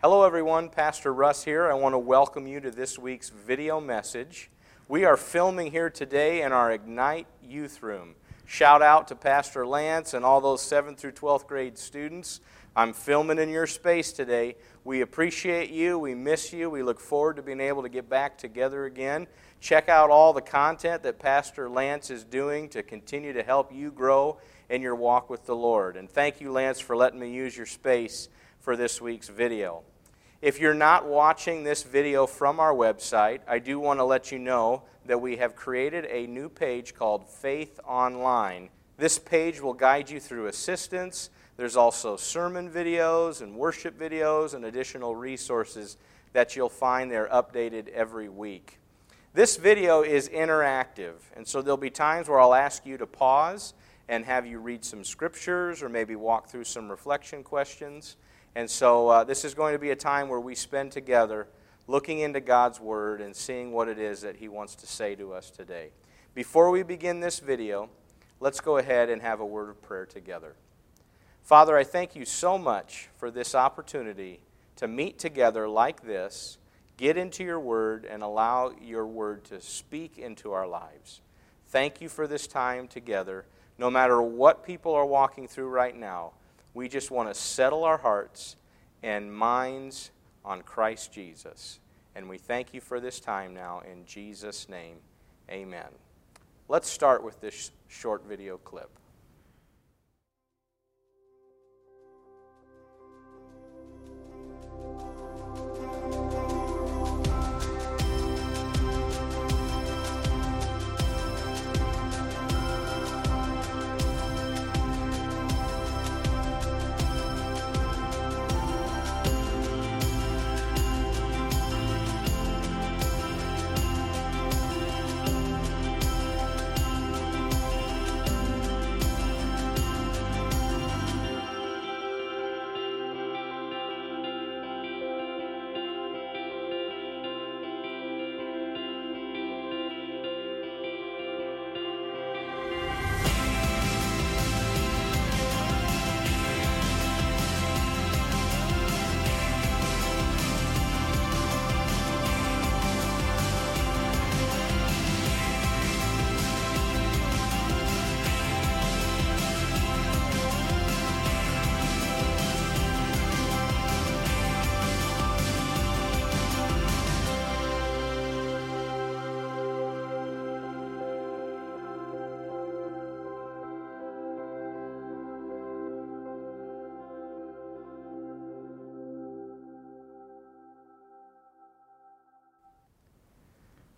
Hello, everyone. Pastor Russ here. I want to welcome you to this week's video message. We are filming here today in our Ignite Youth Room. Shout out to Pastor Lance and all those 7th through 12th grade students. I'm filming in your space today. We appreciate you. We miss you. We look forward to being able to get back together again. Check out all the content that Pastor Lance is doing to continue to help you grow in your walk with the Lord. And thank you, Lance, for letting me use your space for this week's video. If you're not watching this video from our website, I do want to let you know that we have created a new page called Faith Online. This page will guide you through assistance. There's also sermon videos and worship videos and additional resources that you'll find there updated every week. This video is interactive, and so there'll be times where I'll ask you to pause and have you read some scriptures or maybe walk through some reflection questions. And so uh, this is going to be a time where we spend together looking into God's Word and seeing what it is that He wants to say to us today. Before we begin this video, let's go ahead and have a word of prayer together. Father, I thank you so much for this opportunity to meet together like this, get into your Word, and allow your Word to speak into our lives. Thank you for this time together. No matter what people are walking through right now, we just want to settle our hearts and minds on Christ Jesus. And we thank you for this time now in Jesus' name. Amen. Let's start with this short video clip.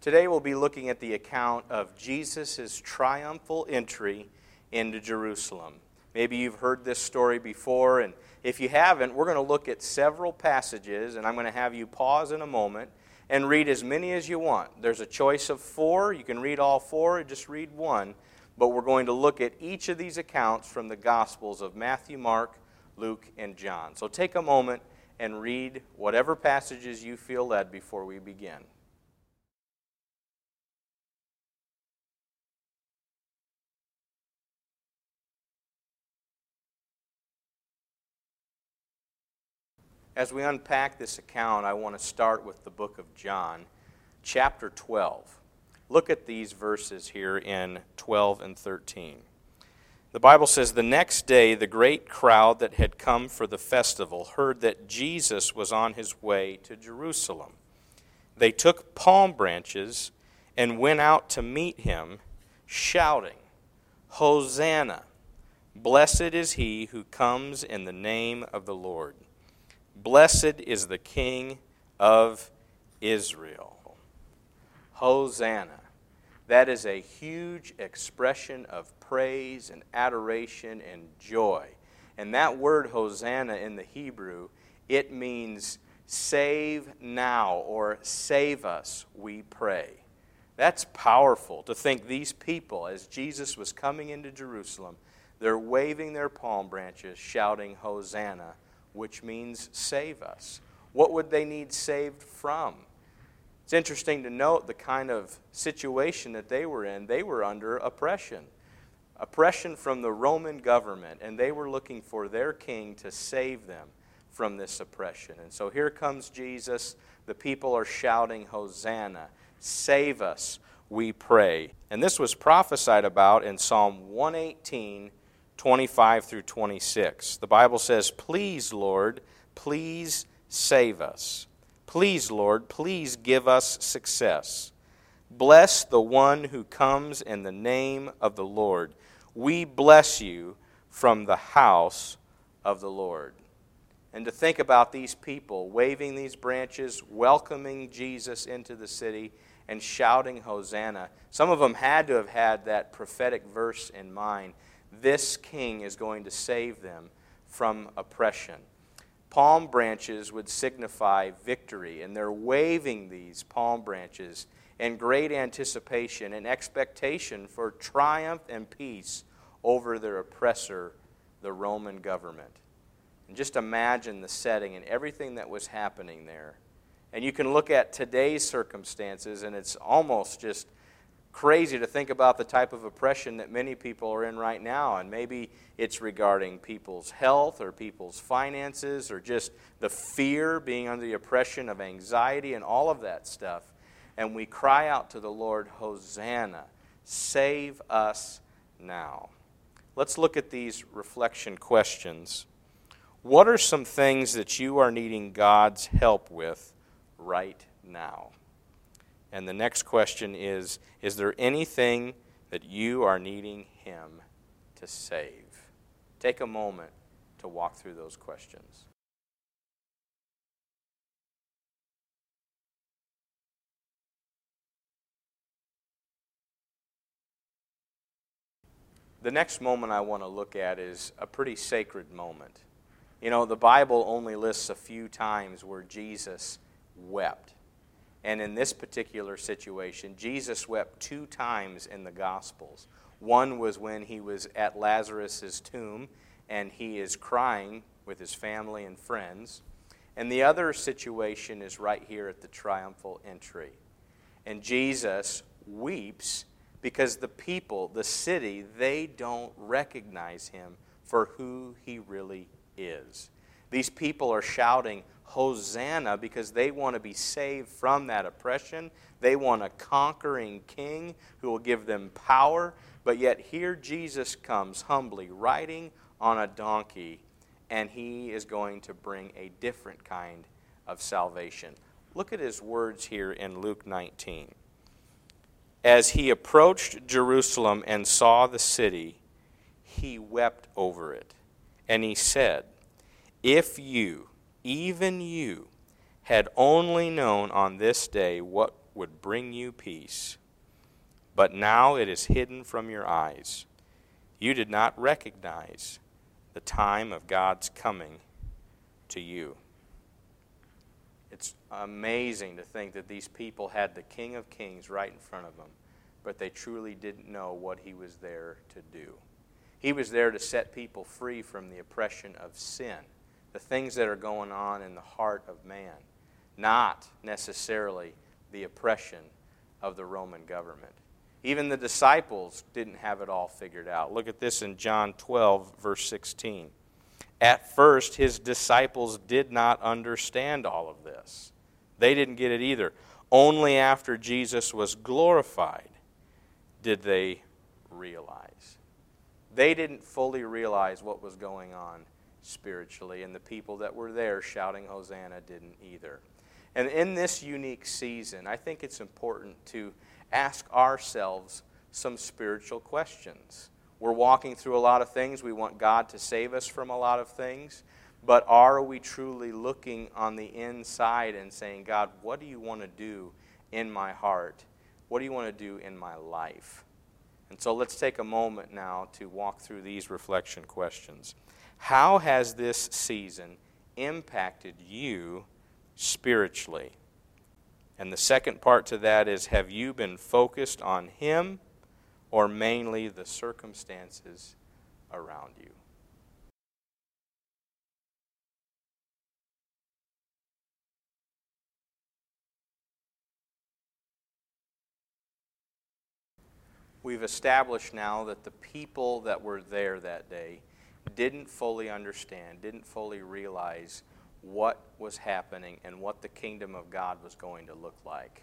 Today we'll be looking at the account of Jesus' triumphal entry into Jerusalem. Maybe you've heard this story before, and if you haven't, we're going to look at several passages, and I'm going to have you pause in a moment and read as many as you want. There's a choice of four. You can read all four or just read one, but we're going to look at each of these accounts from the Gospels of Matthew, Mark, Luke, and John. So take a moment and read whatever passages you feel led before we begin. As we unpack this account, I want to start with the book of John, chapter 12. Look at these verses here in 12 and 13. The Bible says, The next day, the great crowd that had come for the festival heard that Jesus was on his way to Jerusalem. They took palm branches and went out to meet him, shouting, Hosanna! Blessed is he who comes in the name of the Lord. Blessed is the King of Israel. Hosanna. That is a huge expression of praise and adoration and joy. And that word Hosanna in the Hebrew, it means save now or save us, we pray. That's powerful to think these people, as Jesus was coming into Jerusalem, they're waving their palm branches, shouting, Hosanna which means save us. What would they need saved from? It's interesting to note the kind of situation that they were in. They were under oppression, oppression from the Roman government, and they were looking for their king to save them from this oppression. And so here comes Jesus. The people are shouting, Hosanna! Save us, we pray. And this was prophesied about in Psalm 118, 25 through 26. The Bible says, Please, Lord, please save us. Please, Lord, please give us success. Bless the one who comes in the name of the Lord. We bless you from the house of the Lord. And to think about these people waving these branches, welcoming Jesus into the city, and shouting Hosanna. Some of them had to have had that prophetic verse in mind. This king is going to save them from oppression. Palm branches would signify victory, and they're waving these palm branches in great anticipation and expectation for triumph and peace over their oppressor, the Roman government. And just imagine the setting and everything that was happening there. And you can look at today's circumstances, and it's almost just crazy to think about the type of oppression that many people are in right now. And maybe it's regarding people's health or people's finances or just the fear, being under the oppression of anxiety and all of that stuff. And we cry out to the Lord, Hosanna, save us now. Let's look at these reflection questions. What are some things that you are needing God's help with right now? And the next question is Is there anything that you are needing Him to save? Take a moment to walk through those questions. The next moment I want to look at is a pretty sacred moment. You know, the Bible only lists a few times where Jesus wept. And in this particular situation, Jesus wept two times in the Gospels. One was when he was at Lazarus' tomb and he is crying with his family and friends. And the other situation is right here at the triumphal entry. And Jesus weeps because the people, the city, they don't recognize him for who he really is. These people are shouting, Hosanna, because they want to be saved from that oppression. They want a conquering king who will give them power. But yet, here Jesus comes humbly, riding on a donkey, and he is going to bring a different kind of salvation. Look at his words here in Luke 19. As he approached Jerusalem and saw the city, he wept over it. And he said, If you, even you, had only known on this day what would bring you peace, but now it is hidden from your eyes. You did not recognize the time of God's coming to you. It's amazing to think that these people had the King of Kings right in front of them, but they truly didn't know what he was there to do. He was there to set people free from the oppression of sin, the things that are going on in the heart of man, not necessarily the oppression of the Roman government. Even the disciples didn't have it all figured out. Look at this in John 12, verse 16. At first, his disciples did not understand all of this. They didn't get it either. Only after Jesus was glorified did they realize. They didn't fully realize what was going on spiritually, and the people that were there shouting Hosanna didn't either. And in this unique season, I think it's important to ask ourselves some spiritual questions. We're walking through a lot of things. We want God to save us from a lot of things. But are we truly looking on the inside and saying, God, what do you want to do in my heart? What do you want to do in my life? And so let's take a moment now to walk through these reflection questions. How has this season impacted you spiritually? And the second part to that is have you been focused on Him or mainly the circumstances around you? we've established now that the people that were there that day didn't fully understand, didn't fully realize what was happening and what the kingdom of God was going to look like.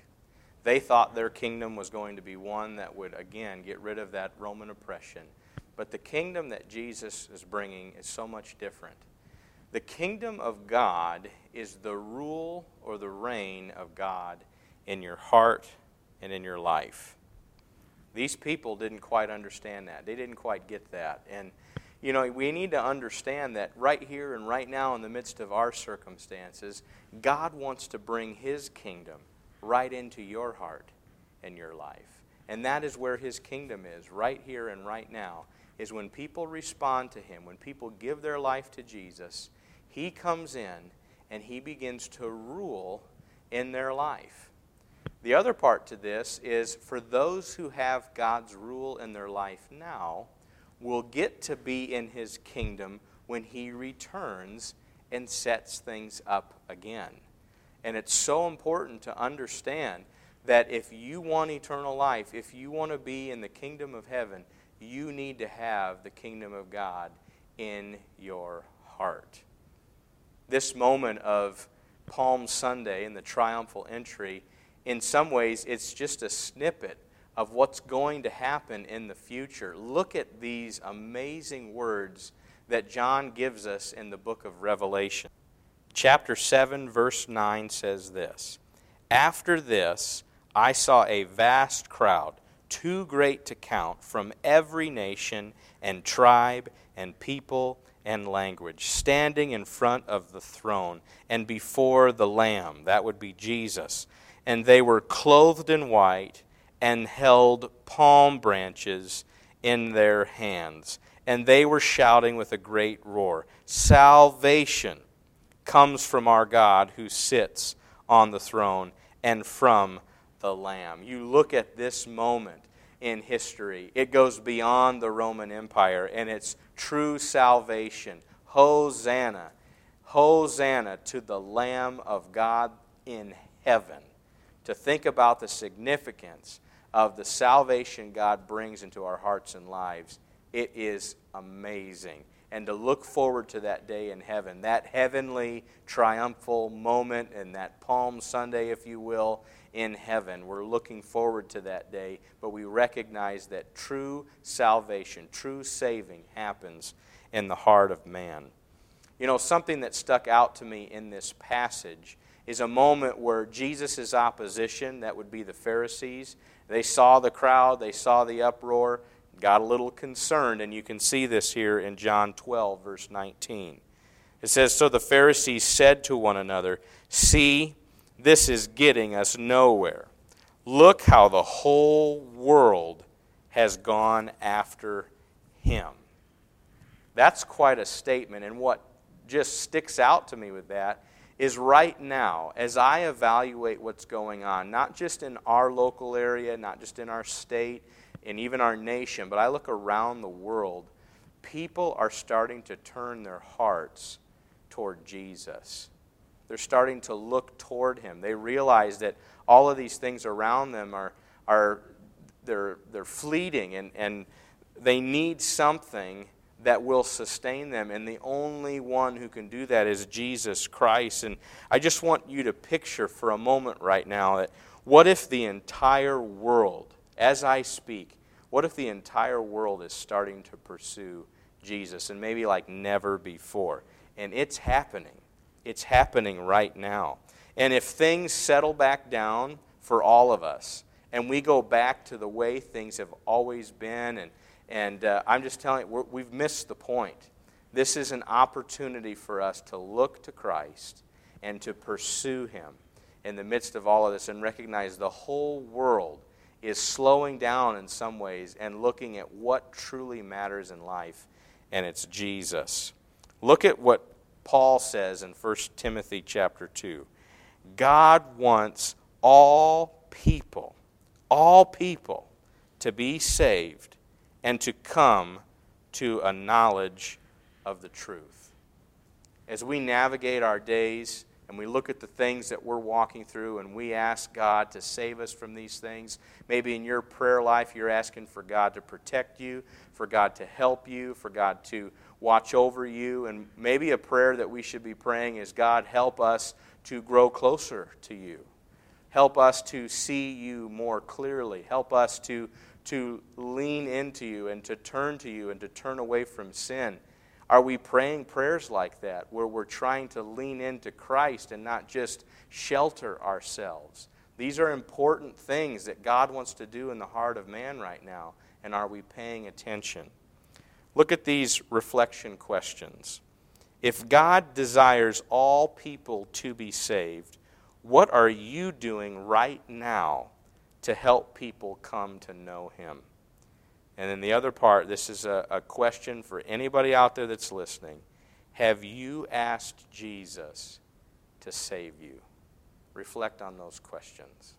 They thought their kingdom was going to be one that would, again, get rid of that Roman oppression. But the kingdom that Jesus is bringing is so much different. The kingdom of God is the rule or the reign of God in your heart and in your life. These people didn't quite understand that. They didn't quite get that. And you know, we need to understand that right here and right now, in the midst of our circumstances, God wants to bring His kingdom right into your heart and your life. And that is where His kingdom is, right here and right now, is when people respond to Him, when people give their life to Jesus, He comes in and He begins to rule in their life. The other part to this is for those who have God's rule in their life now, will get to be in his kingdom when he returns and sets things up again. And it's so important to understand that if you want eternal life, if you want to be in the kingdom of heaven, you need to have the kingdom of God in your heart. This moment of Palm Sunday and the triumphal entry, in some ways, it's just a snippet of what's going to happen in the future. Look at these amazing words that John gives us in the book of Revelation. Chapter 7, verse 9 says this After this, I saw a vast crowd, too great to count, from every nation and tribe and people and language, standing in front of the throne and before the Lamb. That would be Jesus. And they were clothed in white and held palm branches in their hands. And they were shouting with a great roar Salvation comes from our God who sits on the throne and from the Lamb. You look at this moment in history, it goes beyond the Roman Empire, and it's true salvation. Hosanna! Hosanna to the Lamb of God in heaven. To think about the significance of the salvation God brings into our hearts and lives, it is amazing. And to look forward to that day in heaven, that heavenly triumphal moment and that Palm Sunday, if you will, in heaven. We're looking forward to that day, but we recognize that true salvation, true saving happens in the heart of man. You know, something that stuck out to me in this passage is a moment where Jesus' opposition, that would be the Pharisees, they saw the crowd, they saw the uproar, got a little concerned, and you can see this here in John 12, verse 19. It says, So the Pharisees said to one another, See, this is getting us nowhere. Look how the whole world has gone after him. That's quite a statement, and what just sticks out to me with that is right now, as I evaluate what's going on, not just in our local area, not just in our state, and even our nation, but I look around the world, people are starting to turn their hearts toward Jesus. They're starting to look toward him. They realize that all of these things around them are, are they're, they're fleeting and, and they need something that will sustain them. And the only one who can do that is Jesus Christ. And I just want you to picture for a moment right now that what if the entire world, as I speak, what if the entire world is starting to pursue Jesus and maybe like never before? And it's happening. It's happening right now. And if things settle back down for all of us, and we go back to the way things have always been, and and uh, I'm just telling you, we've missed the point. This is an opportunity for us to look to Christ and to pursue Him in the midst of all of this and recognize the whole world is slowing down in some ways and looking at what truly matters in life, and it's Jesus. Look at what Paul says in 1 Timothy chapter 2. God wants all people, all people, to be saved and to come to a knowledge of the truth. As we navigate our days and we look at the things that we're walking through and we ask God to save us from these things, maybe in your prayer life you're asking for God to protect you, for God to help you, for God to watch over you. And maybe a prayer that we should be praying is God, help us to grow closer to you. Help us to see you more clearly. Help us to, to lean into you and to turn to you and to turn away from sin. Are we praying prayers like that where we're trying to lean into Christ and not just shelter ourselves? These are important things that God wants to do in the heart of man right now. And are we paying attention? Look at these reflection questions. If God desires all people to be saved, what are you doing right now to help people come to know Him? And then the other part this is a, a question for anybody out there that's listening. Have you asked Jesus to save you? Reflect on those questions.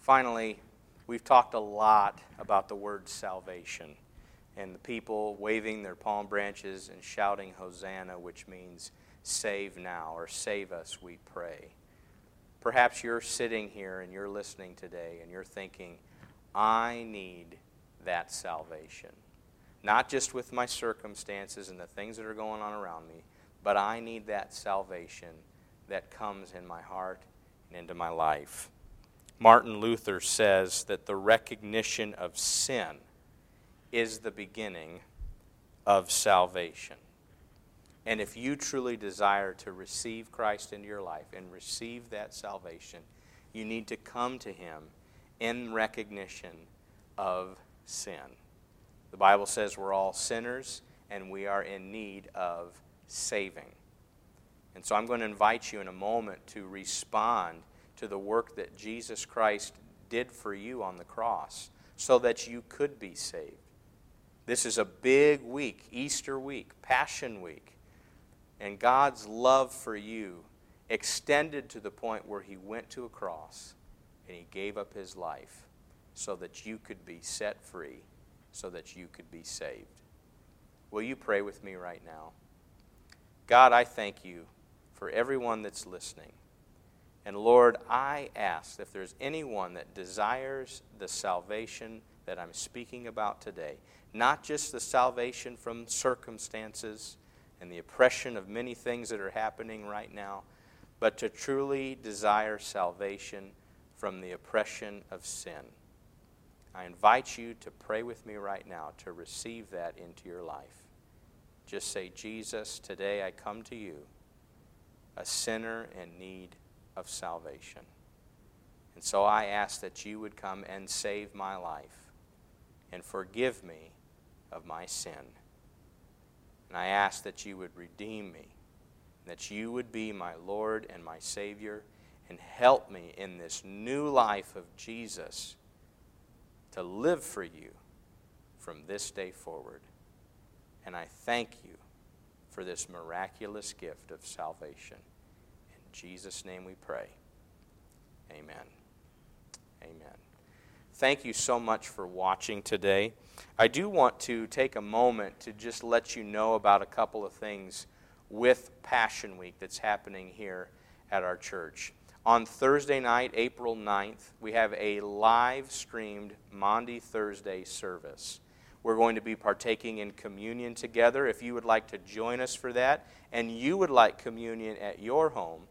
Finally, we've talked a lot about the word salvation and the people waving their palm branches and shouting Hosanna, which means save now or save us, we pray. Perhaps you're sitting here and you're listening today and you're thinking, I need that salvation. Not just with my circumstances and the things that are going on around me, but I need that salvation that comes in my heart and into my life. Martin Luther says that the recognition of sin is the beginning of salvation. And if you truly desire to receive Christ into your life and receive that salvation, you need to come to Him in recognition of sin. The Bible says we're all sinners and we are in need of saving. And so I'm going to invite you in a moment to respond to the work that Jesus Christ did for you on the cross so that you could be saved. This is a big week, Easter week, Passion week. And God's love for you extended to the point where He went to a cross and He gave up His life so that you could be set free, so that you could be saved. Will you pray with me right now? God, I thank you for everyone that's listening. And Lord, I ask if there's anyone that desires the salvation that I'm speaking about today, not just the salvation from circumstances and the oppression of many things that are happening right now, but to truly desire salvation from the oppression of sin. I invite you to pray with me right now to receive that into your life. Just say, Jesus, today I come to you, a sinner in need of salvation. And so I ask that you would come and save my life and forgive me of my sin. And I ask that you would redeem me, that you would be my Lord and my Savior, and help me in this new life of Jesus to live for you from this day forward. And I thank you for this miraculous gift of salvation. Jesus' name we pray. Amen. Amen. Thank you so much for watching today. I do want to take a moment to just let you know about a couple of things with Passion Week that's happening here at our church. On Thursday night, April 9th, we have a live streamed Maundy Thursday service. We're going to be partaking in communion together. If you would like to join us for that, and you would like communion at your home,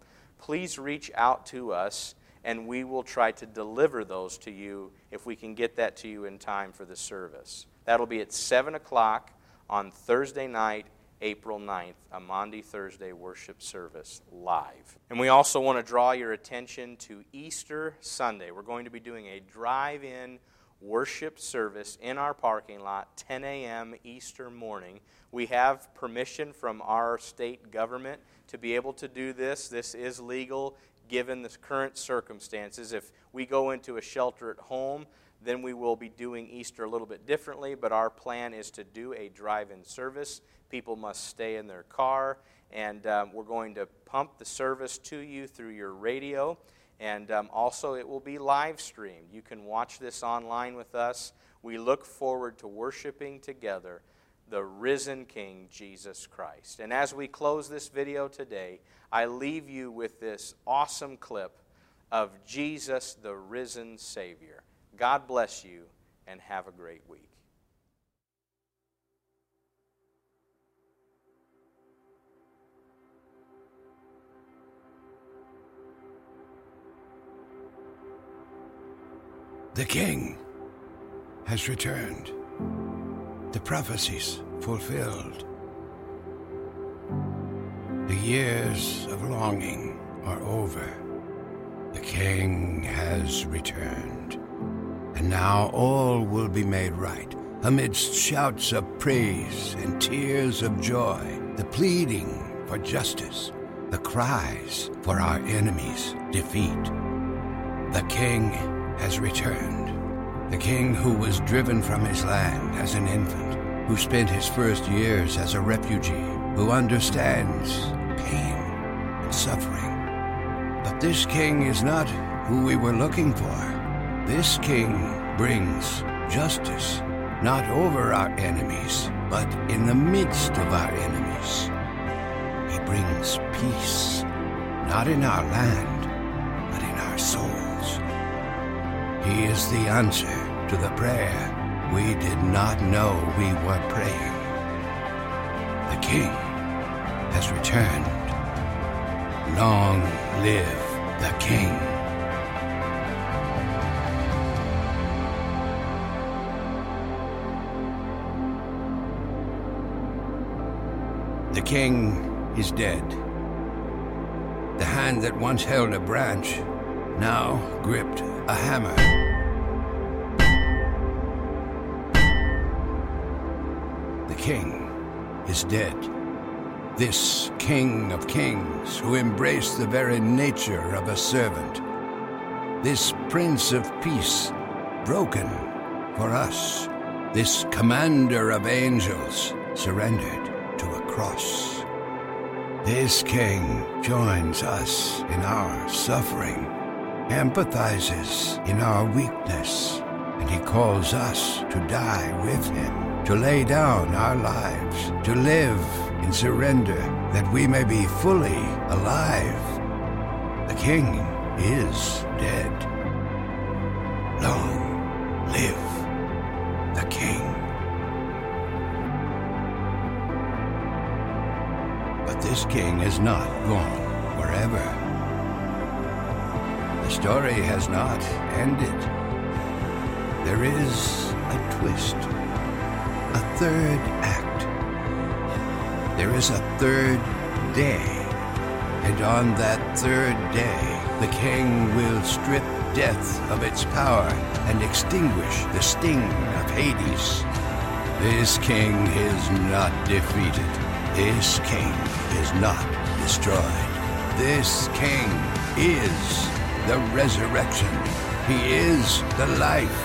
please reach out to us and we will try to deliver those to you if we can get that to you in time for the service. That'll be at 7 o'clock on Thursday night, April 9th, a Maundy Thursday worship service live. And we also want to draw your attention to Easter Sunday. We're going to be doing a drive in worship service in our parking lot, 10 a.m. Easter morning. We have permission from our state government to be able to do this. This is legal given the current circumstances. If we go into a shelter at home, then we will be doing Easter a little bit differently, but our plan is to do a drive in service. People must stay in their car, and um, we're going to pump the service to you through your radio. And um, also, it will be live streamed. You can watch this online with us. We look forward to worshiping together the risen King, Jesus Christ. And as we close this video today, I leave you with this awesome clip of Jesus, the risen Savior. God bless you and have a great week. The King has returned. The prophecies fulfilled. The years of longing are over. The King has returned. And now all will be made right amidst shouts of praise and tears of joy, the pleading for justice, the cries for our enemies' defeat. The King has returned. The king who was driven from his land as an infant, who spent his first years as a refugee, who understands pain and suffering. But this king is not who we were looking for. This king brings justice, not over our enemies, but in the midst of our enemies. He brings peace, not in our land, but in our souls. He is the answer to the prayer we did not know we were praying. The King has returned. Long live the King. The King is dead. The hand that once held a branch now gripped a hammer. The king is dead. This king of kings who embraced the very nature of a servant. This prince of peace, broken for us. This commander of angels, surrendered to a cross. This king joins us in our suffering empathizes in our weakness, and he calls us to die with him, to lay down our lives, to live in surrender, that we may be fully alive. The king is dead. Long live the king. But this king is not gone forever story has not ended. There is a twist, a third act. There is a third day, and on that third day, the king will strip death of its power and extinguish the sting of Hades. This king is not defeated. This king is not destroyed. This king is the resurrection. He is the life.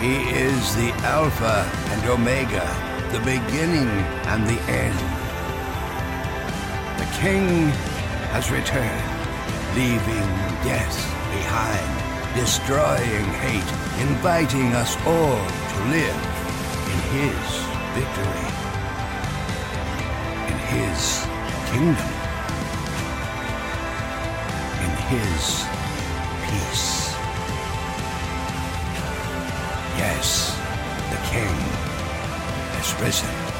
He is the Alpha and Omega, the beginning and the end. The King has returned, leaving death behind, destroying hate, inviting us all to live in His victory, in His kingdom, in His peace. Yes, the King has risen.